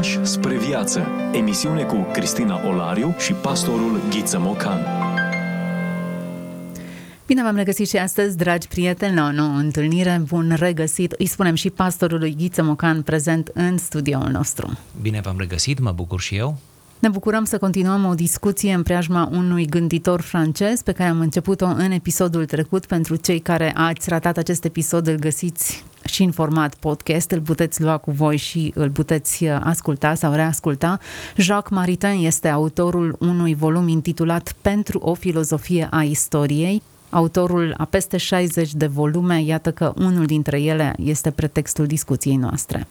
Pași spre viață. Emisiune cu Cristina Olariu și pastorul Ghiță Mocan. Bine v-am regăsit și astăzi, dragi prieteni, la o nouă întâlnire. Bun regăsit, îi spunem și pastorului Ghiță Mocan prezent în studioul nostru. Bine v-am regăsit, mă bucur și eu. Ne bucurăm să continuăm o discuție în preajma unui gânditor francez pe care am început-o în episodul trecut. Pentru cei care ați ratat acest episod, îl găsiți și în format podcast, îl puteți lua cu voi și îl puteți uh, asculta sau reasculta. Jacques Maritain este autorul unui volum intitulat Pentru o filozofie a istoriei. Autorul a peste 60 de volume, iată că unul dintre ele este pretextul discuției noastre.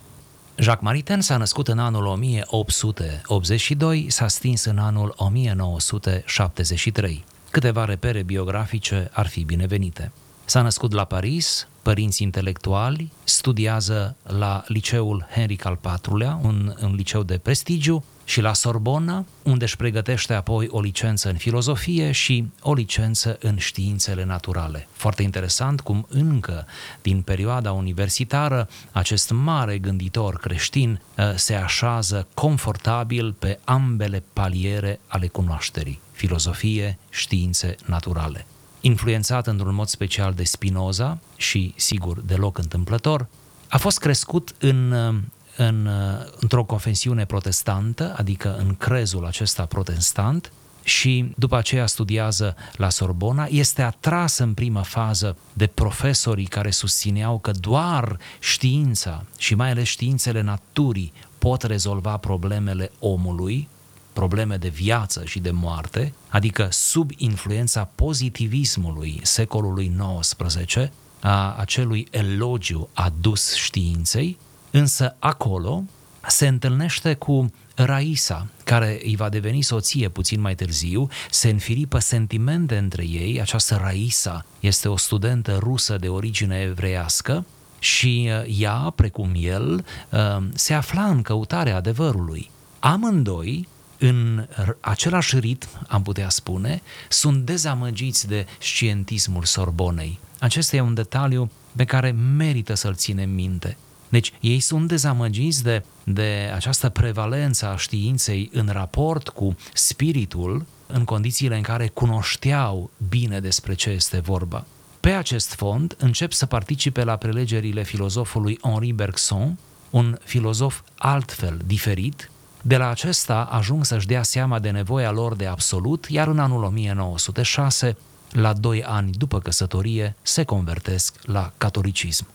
Jacques Maritain s-a născut în anul 1882, s-a stins în anul 1973. Câteva repere biografice ar fi binevenite. S-a născut la Paris, părinți intelectuali, studiază la liceul Henric al IV-lea, un, un liceu de prestigiu, și la Sorbona, unde își pregătește apoi o licență în filozofie și o licență în științele naturale. Foarte interesant cum încă din perioada universitară acest mare gânditor creștin uh, se așează confortabil pe ambele paliere ale cunoașterii, filozofie, științe naturale. Influențat într-un mod special de Spinoza și, sigur, deloc întâmplător, a fost crescut în uh, în, uh, într-o confesiune protestantă, adică în crezul acesta protestant, și după aceea studiază la Sorbona, este atras în prima fază de profesorii care susțineau că doar știința și mai ales științele naturii pot rezolva problemele omului, probleme de viață și de moarte, adică sub influența pozitivismului secolului XIX, a acelui elogiu adus științei, Însă acolo se întâlnește cu Raisa, care îi va deveni soție puțin mai târziu, se înfiripă sentimente între ei, această Raisa este o studentă rusă de origine evreiască și uh, ea, precum el, uh, se afla în căutarea adevărului. Amândoi, în același ritm, am putea spune, sunt dezamăgiți de scientismul Sorbonei. Acesta e un detaliu pe care merită să-l ținem minte. Deci ei sunt dezamăgiți de, de această prevalență a științei în raport cu spiritul în condițiile în care cunoșteau bine despre ce este vorba. Pe acest fond încep să participe la prelegerile filozofului Henri Bergson, un filozof altfel diferit, de la acesta ajung să-și dea seama de nevoia lor de absolut, iar în anul 1906, la doi ani după căsătorie, se convertesc la catolicism.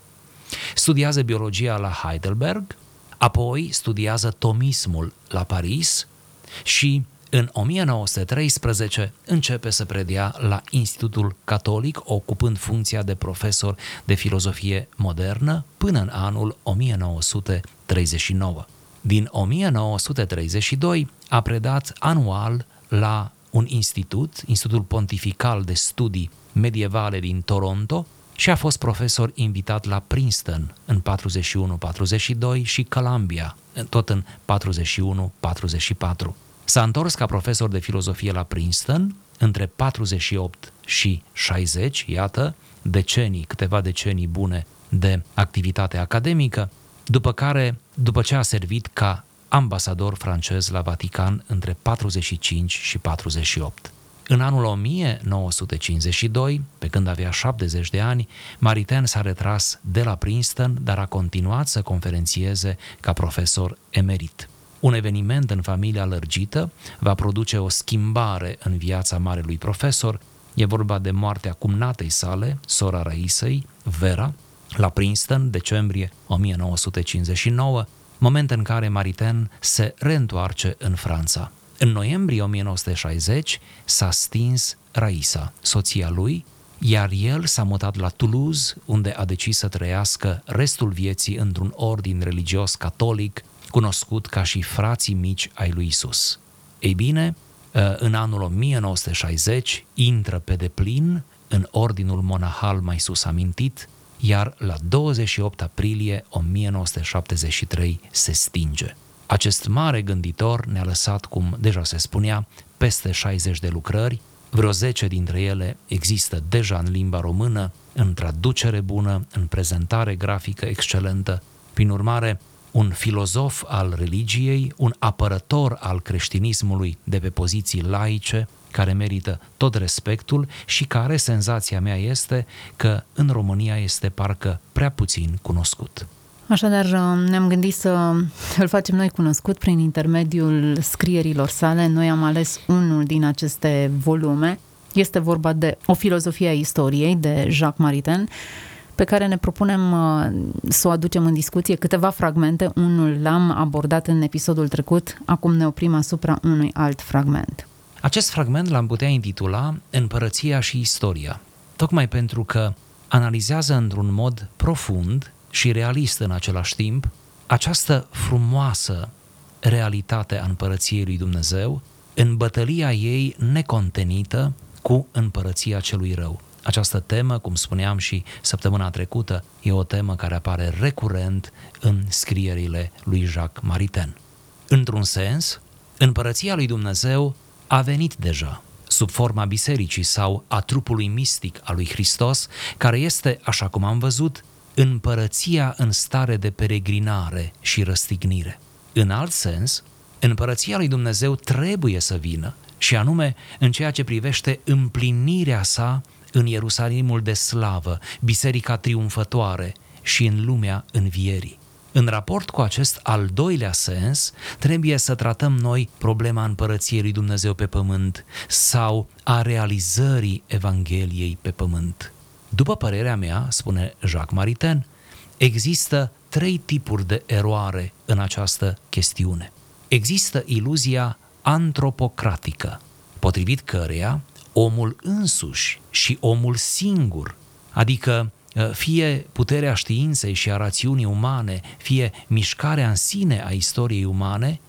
Studiază biologia la Heidelberg, apoi studiază tomismul la Paris și în 1913 începe să predea la Institutul Catolic, ocupând funcția de profesor de filozofie modernă până în anul 1939. Din 1932 a predat anual la un institut, Institutul Pontifical de Studii Medievale din Toronto, și a fost profesor invitat la Princeton în 41-42 și Columbia tot în 41-44. S-a întors ca profesor de filozofie la Princeton între 48 și 60, iată, decenii, câteva decenii bune de activitate academică, după care, după ce a servit ca ambasador francez la Vatican între 45 și 48. În anul 1952, pe când avea 70 de ani, Maritain s-a retras de la Princeton, dar a continuat să conferențieze ca profesor emerit. Un eveniment în familia lărgită va produce o schimbare în viața marelui profesor. E vorba de moartea cumnatei sale, sora Raisei, Vera, la Princeton, decembrie 1959, moment în care Maritain se reîntoarce în Franța. În noiembrie 1960 s-a stins Raisa, soția lui, iar el s-a mutat la Toulouse, unde a decis să trăiască restul vieții într-un ordin religios catolic, cunoscut ca și frații mici ai lui Isus. Ei bine, în anul 1960 intră pe deplin în ordinul monahal mai sus amintit, iar la 28 aprilie 1973 se stinge. Acest mare gânditor ne-a lăsat, cum deja se spunea, peste 60 de lucrări, vreo 10 dintre ele există deja în limba română, în traducere bună, în prezentare grafică excelentă. Prin urmare, un filozof al religiei, un apărător al creștinismului de pe poziții laice, care merită tot respectul și care, senzația mea este că în România este parcă prea puțin cunoscut. Așadar, ne-am gândit să îl facem noi cunoscut prin intermediul scrierilor sale. Noi am ales unul din aceste volume. Este vorba de O filozofie a istoriei de Jacques Maritain, pe care ne propunem uh, să o aducem în discuție. Câteva fragmente, unul l-am abordat în episodul trecut, acum ne oprim asupra unui alt fragment. Acest fragment l-am putea intitula Împărăția și istoria, tocmai pentru că analizează într-un mod profund și realist în același timp această frumoasă realitate a împărăției lui Dumnezeu în bătălia ei necontenită cu împărăția celui rău. Această temă, cum spuneam și săptămâna trecută, e o temă care apare recurent în scrierile lui Jacques Maritain. Într-un sens, împărăția lui Dumnezeu a venit deja sub forma bisericii sau a trupului mistic al lui Hristos, care este, așa cum am văzut, împărăția în stare de peregrinare și răstignire. În alt sens, împărăția lui Dumnezeu trebuie să vină, și anume în ceea ce privește împlinirea sa în Ierusalimul de slavă, biserica triumfătoare și în lumea învierii. În raport cu acest al doilea sens, trebuie să tratăm noi problema împărăției lui Dumnezeu pe pământ sau a realizării Evangheliei pe pământ. După părerea mea, spune Jacques Maritain, există trei tipuri de eroare în această chestiune. Există iluzia antropocratică, potrivit căreia omul însuși și omul singur, adică ă, fie puterea științei și a rațiunii umane, fie mișcarea în sine a istoriei umane,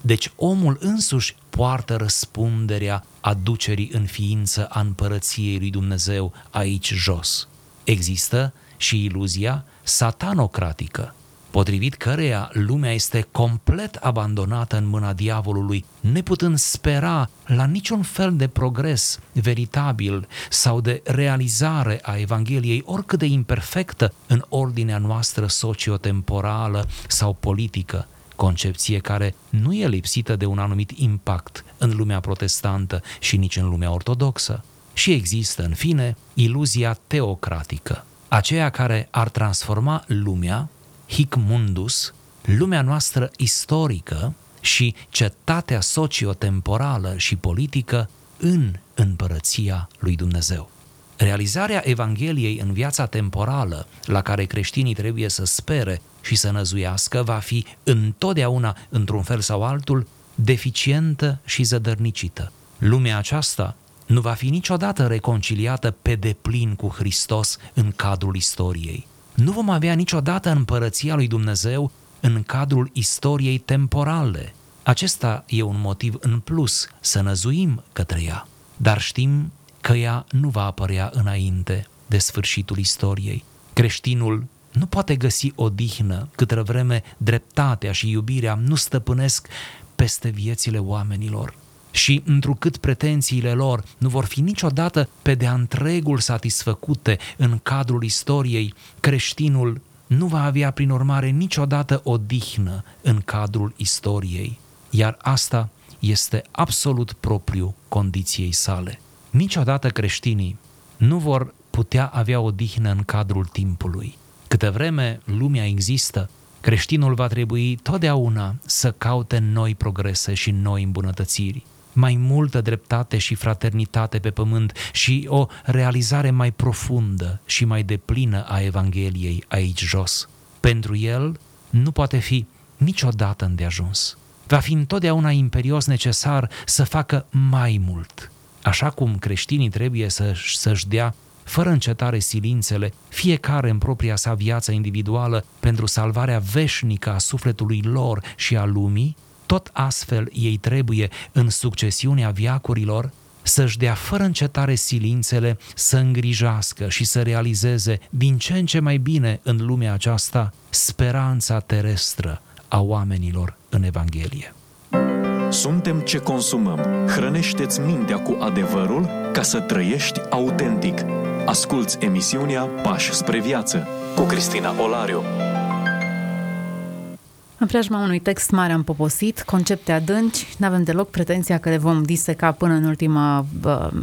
deci omul însuși poartă răspunderea aducerii în ființă a împărăției lui Dumnezeu aici jos. Există și iluzia satanocratică, potrivit căreia lumea este complet abandonată în mâna diavolului, neputând spera la niciun fel de progres veritabil sau de realizare a Evangheliei, oricât de imperfectă în ordinea noastră sociotemporală sau politică, concepție care nu e lipsită de un anumit impact în lumea protestantă și nici în lumea ortodoxă. Și există, în fine, iluzia teocratică, aceea care ar transforma lumea hic mundus, lumea noastră istorică și cetatea sociotemporală și politică în împărăția lui Dumnezeu. Realizarea Evangheliei în viața temporală, la care creștinii trebuie să spere și să năzuiască, va fi întotdeauna, într-un fel sau altul, deficientă și zădărnicită. Lumea aceasta nu va fi niciodată reconciliată pe deplin cu Hristos în cadrul istoriei nu vom avea niciodată împărăția lui Dumnezeu în cadrul istoriei temporale. Acesta e un motiv în plus să năzuim către ea, dar știm că ea nu va apărea înainte de sfârșitul istoriei. Creștinul nu poate găsi odihnă câtă vreme dreptatea și iubirea nu stăpânesc peste viețile oamenilor și întrucât pretențiile lor nu vor fi niciodată pe de-a întregul satisfăcute în cadrul istoriei, creștinul nu va avea prin urmare niciodată o dihnă în cadrul istoriei, iar asta este absolut propriu condiției sale. Niciodată creștinii nu vor putea avea o dihnă în cadrul timpului. Câte vreme lumea există, creștinul va trebui totdeauna să caute noi progrese și noi îmbunătățiri mai multă dreptate și fraternitate pe pământ și o realizare mai profundă și mai deplină a Evangheliei aici jos. Pentru el nu poate fi niciodată îndeajuns. Va fi întotdeauna imperios necesar să facă mai mult. Așa cum creștinii trebuie să, să-și dea fără încetare silințele, fiecare în propria sa viață individuală pentru salvarea veșnică a sufletului lor și a lumii, tot astfel ei trebuie, în succesiunea viacurilor, să-și dea fără încetare silințele, să îngrijească și să realizeze din ce în ce mai bine în lumea aceasta speranța terestră a oamenilor în Evanghelie. Suntem ce consumăm. Hrănește-ți mintea cu adevărul ca să trăiești autentic. Asculți emisiunea Pași spre viață cu Cristina Olariu. În preajma unui text mare am poposit, concepte adânci, nu avem deloc pretenția că le vom diseca până în ultima,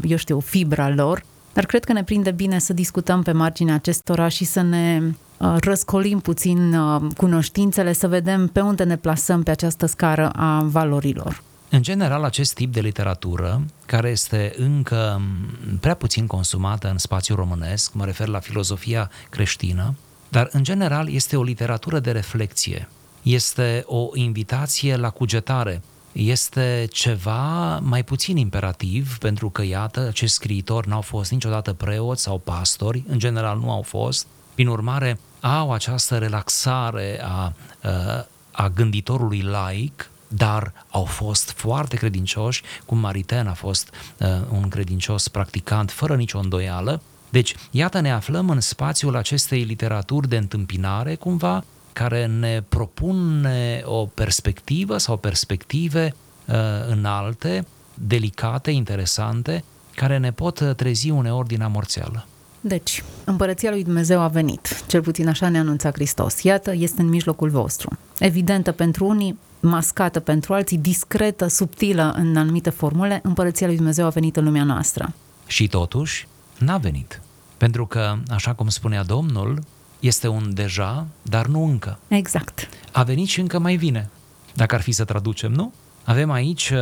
eu știu, fibra lor, dar cred că ne prinde bine să discutăm pe marginea acestora și să ne uh, răscolim puțin uh, cunoștințele, să vedem pe unde ne plasăm pe această scară a valorilor. În general, acest tip de literatură, care este încă prea puțin consumată în spațiul românesc, mă refer la filozofia creștină, dar în general este o literatură de reflexie, este o invitație la cugetare, este ceva mai puțin imperativ, pentru că, iată, acești scriitori n-au fost niciodată preoți sau pastori, în general nu au fost, prin urmare au această relaxare a, a gânditorului laic, dar au fost foarte credincioși, cum Mariten a fost uh, un credincios practicant fără nicio îndoială. Deci, iată, ne aflăm în spațiul acestei literaturi de întâmpinare, cumva, care ne propune o perspectivă sau perspective uh, înalte, delicate, interesante, care ne pot trezi uneori din amorțeală. Deci, împărăția lui Dumnezeu a venit, cel puțin așa ne anunța Hristos. Iată, este în mijlocul vostru. Evidentă pentru unii, mascată pentru alții, discretă, subtilă în anumite formule, împărăția lui Dumnezeu a venit în lumea noastră. Și totuși, n-a venit. Pentru că, așa cum spunea Domnul, este un deja, dar nu încă. Exact. A venit și încă mai vine, dacă ar fi să traducem, nu? Avem aici uh,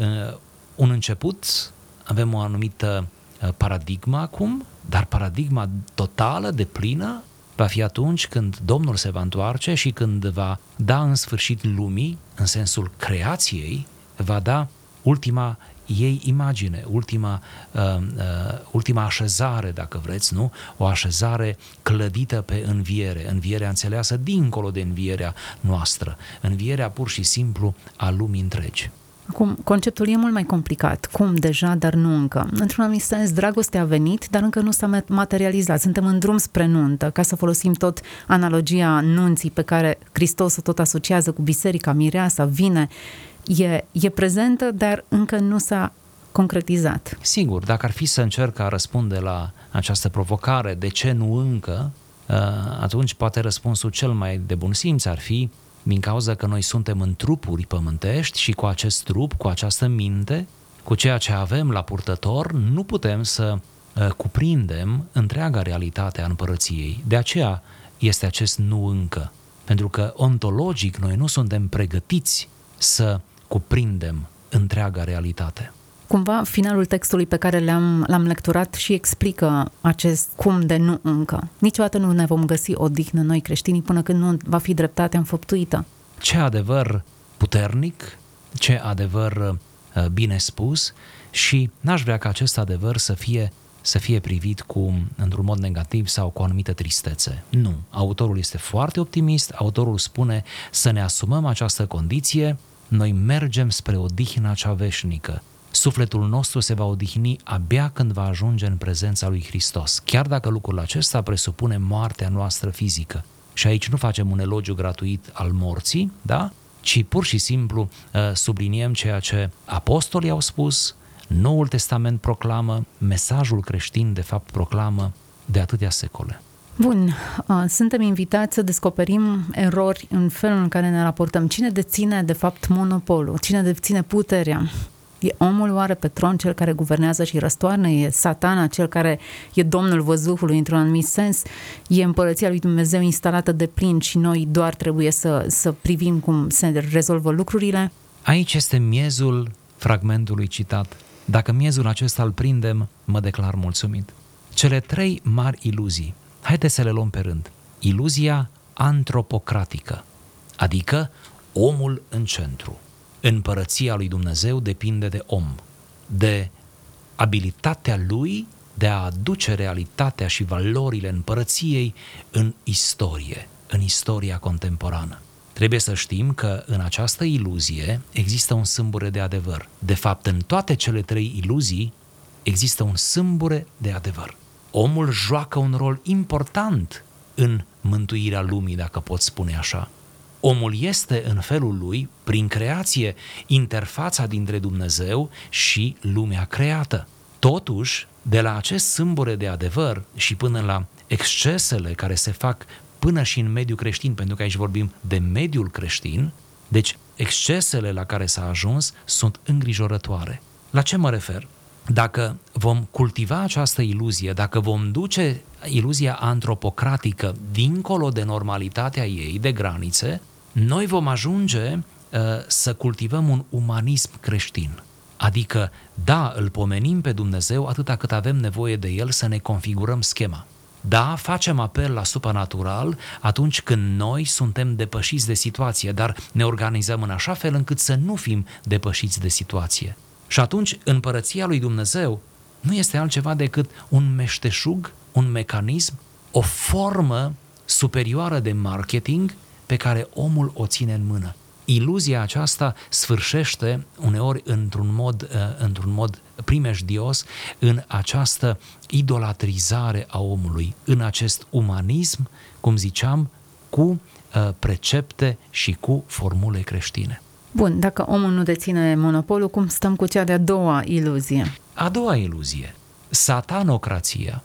uh un început, avem o anumită uh, paradigmă acum, dar paradigma totală, de plină, va fi atunci când Domnul se va întoarce și când va da în sfârșit lumii, în sensul creației, va da ultima ei imagine, ultima, uh, uh, ultima așezare, dacă vreți, nu? O așezare clădită pe înviere, învierea înțeleasă dincolo de învierea noastră, învierea pur și simplu a lumii întregi. Acum, conceptul e mult mai complicat. Cum deja, dar nu încă. Într-un anumit sens, dragostea a venit, dar încă nu s-a materializat. Suntem în drum spre nuntă, ca să folosim tot analogia nunții pe care Hristos o tot asociază cu biserica, mireasa, vine e, e prezentă, dar încă nu s-a concretizat. Sigur, dacă ar fi să încerc a răspunde la această provocare, de ce nu încă, uh, atunci poate răspunsul cel mai de bun simț ar fi din cauza că noi suntem în trupuri pământești și cu acest trup, cu această minte, cu ceea ce avem la purtător, nu putem să uh, cuprindem întreaga realitate a împărăției. De aceea este acest nu încă. Pentru că ontologic noi nu suntem pregătiți să cuprindem întreaga realitate. Cumva, finalul textului pe care le-am, l-am lecturat și explică acest cum de nu încă. Niciodată nu ne vom găsi odihnă noi creștinii până când nu va fi dreptatea înfăptuită. Ce adevăr puternic, ce adevăr uh, bine spus și n-aș vrea ca acest adevăr să fie să fie privit cu, într-un mod negativ sau cu o anumită tristețe. Nu. Autorul este foarte optimist, autorul spune să ne asumăm această condiție, noi mergem spre odihna cea veșnică. Sufletul nostru se va odihni abia când va ajunge în prezența lui Hristos, chiar dacă lucrul acesta presupune moartea noastră fizică. Și aici nu facem un elogiu gratuit al morții, da? ci pur și simplu uh, subliniem ceea ce apostolii au spus, Noul Testament proclamă, mesajul creștin de fapt proclamă de atâtea secole. Bun, suntem invitați să descoperim erori în felul în care ne raportăm. Cine deține, de fapt, monopolul? Cine deține puterea? E omul oare pe tron cel care guvernează și răstoarnă? E satana cel care e domnul văzuhului într-un anumit sens? E împărăția lui Dumnezeu instalată de plin și noi doar trebuie să, să privim cum se rezolvă lucrurile? Aici este miezul fragmentului citat. Dacă miezul acesta îl prindem, mă declar mulțumit. Cele trei mari iluzii Haideți să le luăm pe rând. Iluzia antropocratică, adică omul în centru. Împărăția lui Dumnezeu depinde de om, de abilitatea lui de a aduce realitatea și valorile împărăției în istorie, în istoria contemporană. Trebuie să știm că în această iluzie există un sâmbure de adevăr. De fapt, în toate cele trei iluzii există un sâmbure de adevăr omul joacă un rol important în mântuirea lumii, dacă pot spune așa. Omul este în felul lui, prin creație, interfața dintre Dumnezeu și lumea creată. Totuși, de la acest sâmbure de adevăr și până la excesele care se fac până și în mediul creștin, pentru că aici vorbim de mediul creștin, deci excesele la care s-a ajuns sunt îngrijorătoare. La ce mă refer? Dacă vom cultiva această iluzie, dacă vom duce iluzia antropocratică dincolo de normalitatea ei, de granițe, noi vom ajunge uh, să cultivăm un umanism creștin. Adică, da, îl pomenim pe Dumnezeu atâta cât avem nevoie de El să ne configurăm schema. Da, facem apel la supranatural atunci când noi suntem depășiți de situație, dar ne organizăm în așa fel încât să nu fim depășiți de situație. Și atunci, împărăția lui Dumnezeu nu este altceva decât un meșteșug, un mecanism, o formă superioară de marketing pe care omul o ține în mână. Iluzia aceasta sfârșește uneori într-un mod, uh, într-un mod primejdios în această idolatrizare a omului, în acest umanism, cum ziceam, cu uh, precepte și cu formule creștine. Bun, dacă omul nu deține monopolul, cum stăm cu cea de-a doua iluzie? A doua iluzie, satanocrația,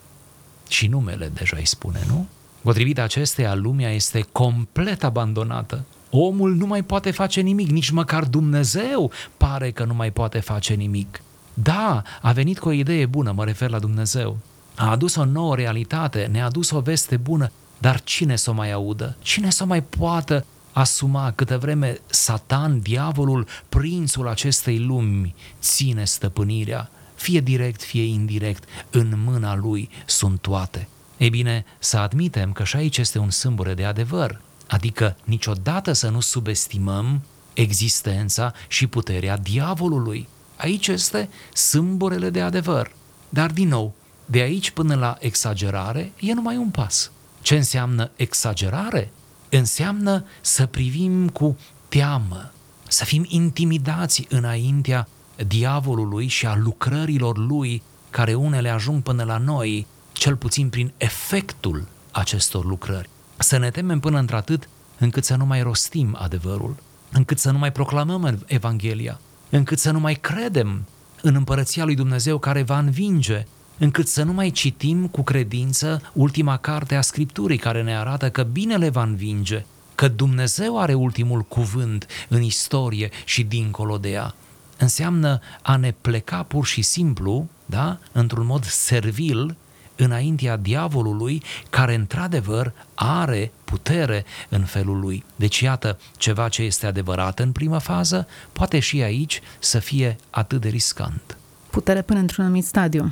și numele deja îi spune, nu? Potrivit acesteia, lumea este complet abandonată. Omul nu mai poate face nimic, nici măcar Dumnezeu pare că nu mai poate face nimic. Da, a venit cu o idee bună, mă refer la Dumnezeu. A adus o nouă realitate, ne-a adus o veste bună, dar cine să o mai audă? Cine să o mai poată asuma câtă vreme Satan, diavolul, prințul acestei lumi, ține stăpânirea, fie direct, fie indirect, în mâna lui sunt toate. Ei bine, să admitem că și aici este un sâmbure de adevăr, adică niciodată să nu subestimăm existența și puterea diavolului. Aici este sâmburele de adevăr. Dar, din nou, de aici până la exagerare e numai un pas. Ce înseamnă exagerare? Înseamnă să privim cu teamă, să fim intimidați înaintea diavolului și a lucrărilor lui, care unele ajung până la noi, cel puțin prin efectul acestor lucrări. Să ne temem până într-atât încât să nu mai rostim adevărul, încât să nu mai proclamăm Evanghelia, încât să nu mai credem în împărăția lui Dumnezeu care va învinge încât să nu mai citim cu credință ultima carte a Scripturii care ne arată că binele va învinge, că Dumnezeu are ultimul cuvânt în istorie și dincolo de ea. Înseamnă a ne pleca pur și simplu, da, într-un mod servil, înaintea diavolului, care într-adevăr are putere în felul lui. Deci iată, ceva ce este adevărat în prima fază, poate și aici să fie atât de riscant. Putere până într-un anumit stadiu.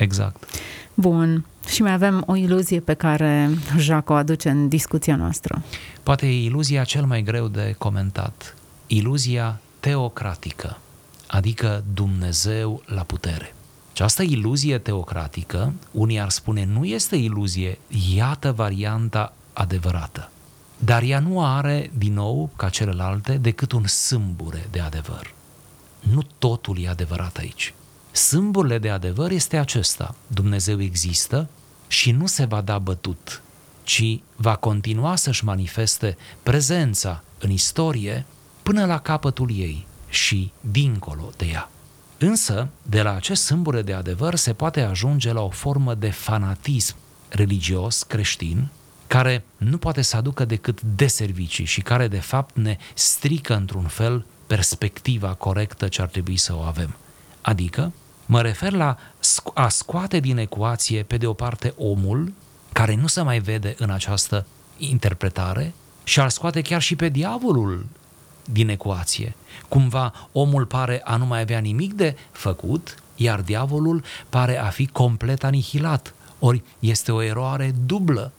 Exact. Bun. Și mai avem o iluzie pe care Jacques o aduce în discuția noastră. Poate e iluzia cel mai greu de comentat. Iluzia teocratică, adică Dumnezeu la putere. Această iluzie teocratică, unii ar spune, nu este iluzie, iată varianta adevărată. Dar ea nu are, din nou, ca celelalte, decât un sâmbure de adevăr. Nu totul e adevărat aici. Sâmburile de adevăr este acesta. Dumnezeu există și nu se va da bătut, ci va continua să-și manifeste prezența în istorie până la capătul ei și dincolo de ea. Însă, de la acest sâmbure de adevăr se poate ajunge la o formă de fanatism religios creștin, care nu poate să aducă decât deservicii și care de fapt ne strică într-un fel perspectiva corectă ce ar trebui să o avem. Adică, mă refer la a scoate din ecuație, pe de o parte, omul, care nu se mai vede în această interpretare, și ar scoate chiar și pe diavolul din ecuație. Cumva omul pare a nu mai avea nimic de făcut, iar diavolul pare a fi complet anihilat. Ori este o eroare dublă.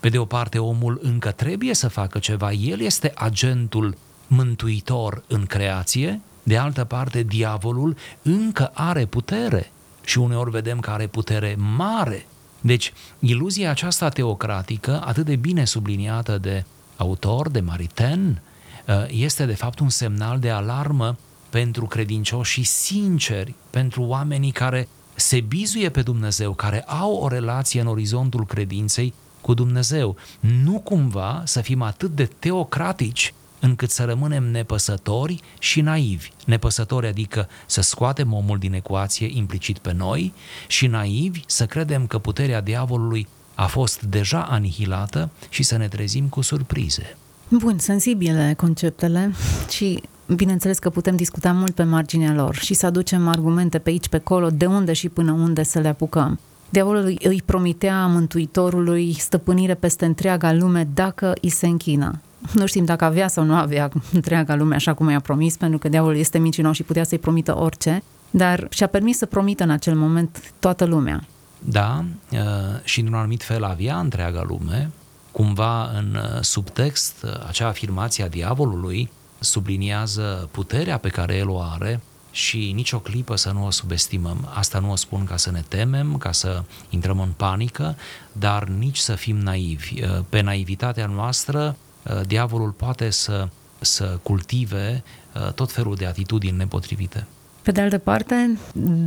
Pe de o parte, omul încă trebuie să facă ceva, el este agentul mântuitor în creație, de altă parte, diavolul încă are putere și uneori vedem că are putere mare. Deci, iluzia aceasta teocratică, atât de bine subliniată de autor, de Maritain, uh, este de fapt un semnal de alarmă pentru credincioși sinceri, pentru oamenii care se bizuie pe Dumnezeu, care au o relație în orizontul credinței cu Dumnezeu. Nu cumva să fim atât de teocratici încât să rămânem nepăsători și naivi. Nepăsători adică să scoatem omul din ecuație implicit pe noi și naivi să credem că puterea diavolului a fost deja anihilată și să ne trezim cu surprize. Bun, sensibile conceptele și bineînțeles că putem discuta mult pe marginea lor și să aducem argumente pe aici, pe acolo, de unde și până unde să le apucăm. Diavolul îi promitea Mântuitorului stăpânire peste întreaga lume dacă îi se închină. Nu știm dacă avea sau nu avea întreaga lume așa cum i-a promis, pentru că diavolul este mincinos și putea să-i promită orice, dar și-a permis să promită în acel moment toată lumea. Da, uh, și într-un anumit fel avea întreaga lume, cumva în uh, subtext, uh, acea afirmație a diavolului subliniază puterea pe care el o are și nicio clipă să nu o subestimăm. Asta nu o spun ca să ne temem, ca să intrăm în panică, dar nici să fim naivi. Pe naivitatea noastră, diavolul poate să, să cultive tot felul de atitudini nepotrivite. Pe de altă parte,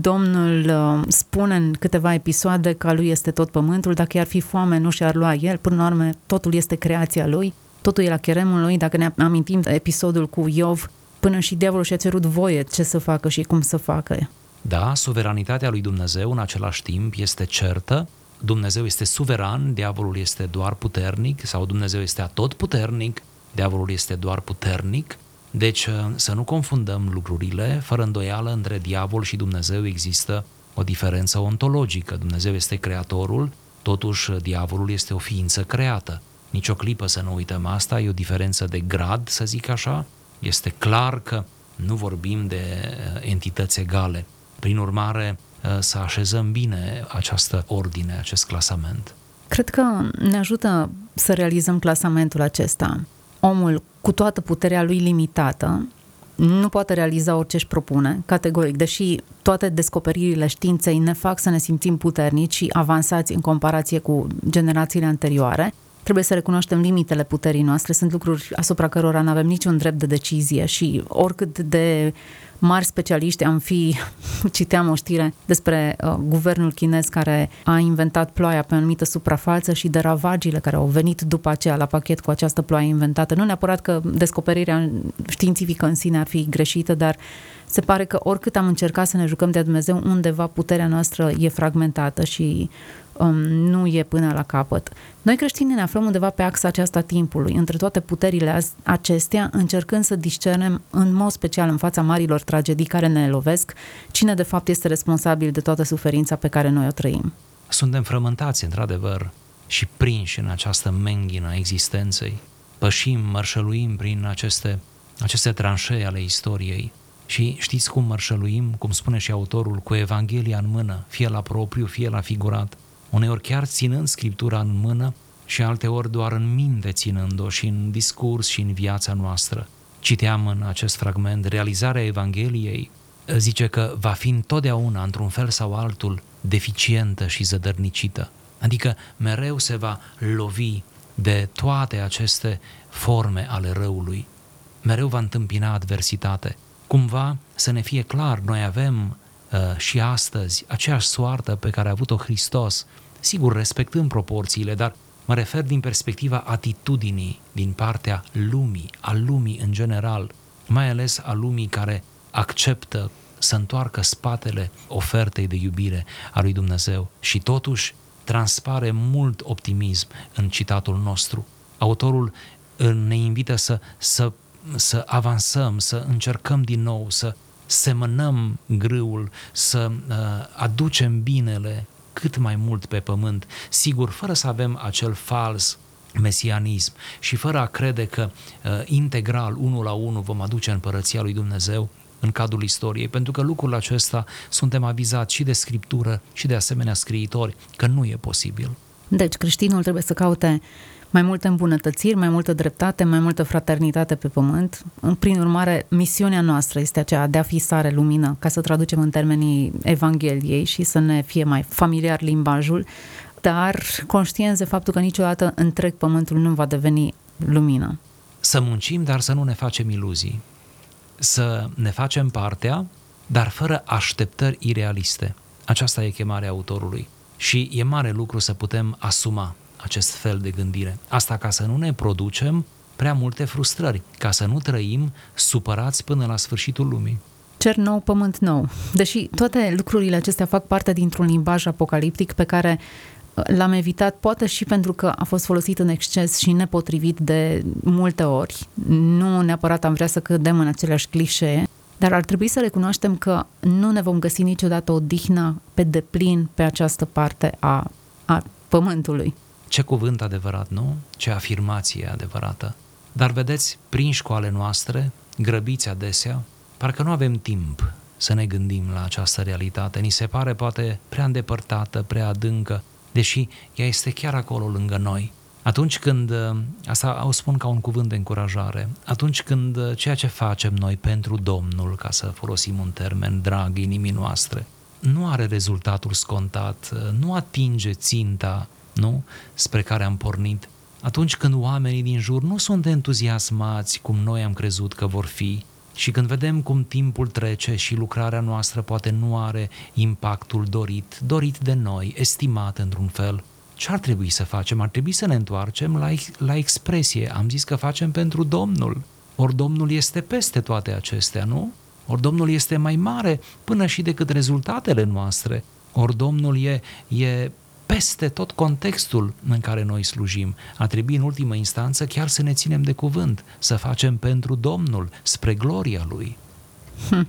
Domnul uh, spune în câteva episoade că lui este tot pământul, dacă ar fi foame nu și-ar lua el, până la urmă totul este creația lui, totul e la cheremul lui, dacă ne amintim episodul cu Iov, până și diavolul și-a cerut voie ce să facă și cum să facă. Da, suveranitatea lui Dumnezeu în același timp este certă, Dumnezeu este suveran, diavolul este doar puternic sau Dumnezeu este atot puternic, diavolul este doar puternic, deci uh, să nu confundăm lucrurile, fără îndoială între diavol și Dumnezeu există o diferență ontologică. Dumnezeu este creatorul, totuși uh, diavolul este o ființă creată. Nici o clipă să nu uităm asta, e o diferență de grad, să zic așa. Este clar că nu vorbim de uh, entități egale. Prin urmare, să așezăm bine această ordine, acest clasament. Cred că ne ajută să realizăm clasamentul acesta omul cu toată puterea lui limitată nu poate realiza orice își propune, categoric, deși toate descoperirile științei ne fac să ne simțim puternici și avansați în comparație cu generațiile anterioare, trebuie să recunoaștem limitele puterii noastre, sunt lucruri asupra cărora nu avem niciun drept de decizie și oricât de mari specialiști am fi, citeam o știre despre uh, guvernul chinez care a inventat ploaia pe o anumită suprafață și de ravagile care au venit după aceea la pachet cu această ploaie inventată. Nu neapărat că descoperirea științifică în sine ar fi greșită, dar se pare că oricât am încercat să ne jucăm de Dumnezeu, undeva puterea noastră e fragmentată și um, nu e până la capăt. Noi creștinii ne aflăm undeva pe axa aceasta timpului, între toate puterile acestea, încercând să discernem în mod special în fața marilor tragedii care ne lovesc, cine de fapt este responsabil de toată suferința pe care noi o trăim. Suntem frământați, într-adevăr, și prinși în această menghină a existenței. Pășim, mărșăluim prin aceste, aceste tranșee ale istoriei. Și știți cum mărșăluim, cum spune și autorul, cu Evanghelia în mână, fie la propriu, fie la figurat uneori chiar ținând Scriptura în mână și alteori doar în minte ținând-o și în discurs și în viața noastră. Citeam în acest fragment, realizarea Evangheliei zice că va fi întotdeauna, într-un fel sau altul, deficientă și zădărnicită. Adică mereu se va lovi de toate aceste forme ale răului. Mereu va întâmpina adversitate. Cumva să ne fie clar, noi avem uh, și astăzi aceeași soartă pe care a avut-o Hristos Sigur, respectând proporțiile, dar mă refer din perspectiva atitudinii din partea lumii, a lumii în general, mai ales a lumii care acceptă să întoarcă spatele ofertei de iubire a lui Dumnezeu și totuși transpare mult optimism în citatul nostru. Autorul ne invită să, să, să avansăm, să încercăm din nou, să semănăm grâul, să uh, aducem binele cât mai mult pe pământ, sigur, fără să avem acel fals mesianism și fără a crede că uh, integral, unul la unul, vom aduce împărăția lui Dumnezeu în cadrul istoriei, pentru că lucrul acesta suntem avizați și de scriptură și de asemenea scriitori că nu e posibil. Deci creștinul trebuie să caute mai multe îmbunătățiri, mai multă dreptate, mai multă fraternitate pe pământ. Prin urmare, misiunea noastră este aceea de a fi sare lumină, ca să traducem în termenii Evangheliei și să ne fie mai familiar limbajul, dar conștienți de faptul că niciodată întreg pământul nu va deveni lumină. Să muncim, dar să nu ne facem iluzii. Să ne facem partea, dar fără așteptări irealiste. Aceasta e chemarea autorului. Și e mare lucru să putem asuma acest fel de gândire. Asta ca să nu ne producem prea multe frustrări, ca să nu trăim supărați până la sfârșitul lumii. Cer nou, pământ nou. Deși toate lucrurile acestea fac parte dintr-un limbaj apocaliptic pe care l-am evitat poate și pentru că a fost folosit în exces și nepotrivit de multe ori. Nu neapărat am vrea să cădem în aceleași clișee, dar ar trebui să recunoaștem că nu ne vom găsi niciodată o dihnă pe deplin pe această parte a, a pământului. Ce cuvânt adevărat, nu? Ce afirmație adevărată. Dar vedeți, prin școale noastre, grăbiți adesea, parcă nu avem timp să ne gândim la această realitate. Ni se pare poate prea îndepărtată, prea adâncă, deși ea este chiar acolo lângă noi. Atunci când, asta o spun ca un cuvânt de încurajare, atunci când ceea ce facem noi pentru Domnul, ca să folosim un termen drag inimii noastre, nu are rezultatul scontat, nu atinge ținta nu? spre care am pornit, atunci când oamenii din jur nu sunt entuziasmați cum noi am crezut că vor fi, și când vedem cum timpul trece și lucrarea noastră poate nu are impactul dorit, dorit de noi, estimat într-un fel, ce ar trebui să facem? Ar trebui să ne întoarcem la, la expresie. Am zis că facem pentru Domnul. Ori Domnul este peste toate acestea, nu? Ori Domnul este mai mare până și decât rezultatele noastre. Ori Domnul e, e peste tot contextul în care noi slujim. A trebui în ultimă instanță chiar să ne ținem de cuvânt, să facem pentru Domnul, spre gloria Lui. Hm,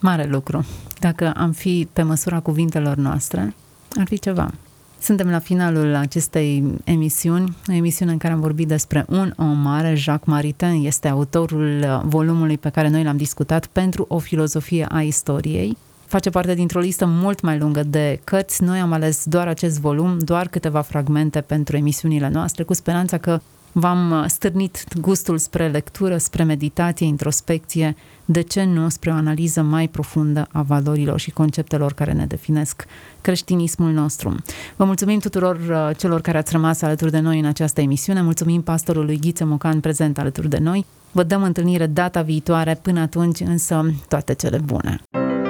mare lucru. Dacă am fi pe măsura cuvintelor noastre, ar fi ceva. Suntem la finalul acestei emisiuni, o emisiune în care am vorbit despre un om mare, Jacques Maritain, este autorul volumului pe care noi l-am discutat pentru o filozofie a istoriei face parte dintr-o listă mult mai lungă de cărți. Noi am ales doar acest volum, doar câteva fragmente pentru emisiunile noastre, cu speranța că v-am stârnit gustul spre lectură, spre meditație, introspecție, de ce nu spre o analiză mai profundă a valorilor și conceptelor care ne definesc creștinismul nostru. Vă mulțumim tuturor uh, celor care ați rămas alături de noi în această emisiune, mulțumim pastorului Ghiță Mocan prezent alături de noi. Vă dăm întâlnire data viitoare, până atunci însă toate cele bune.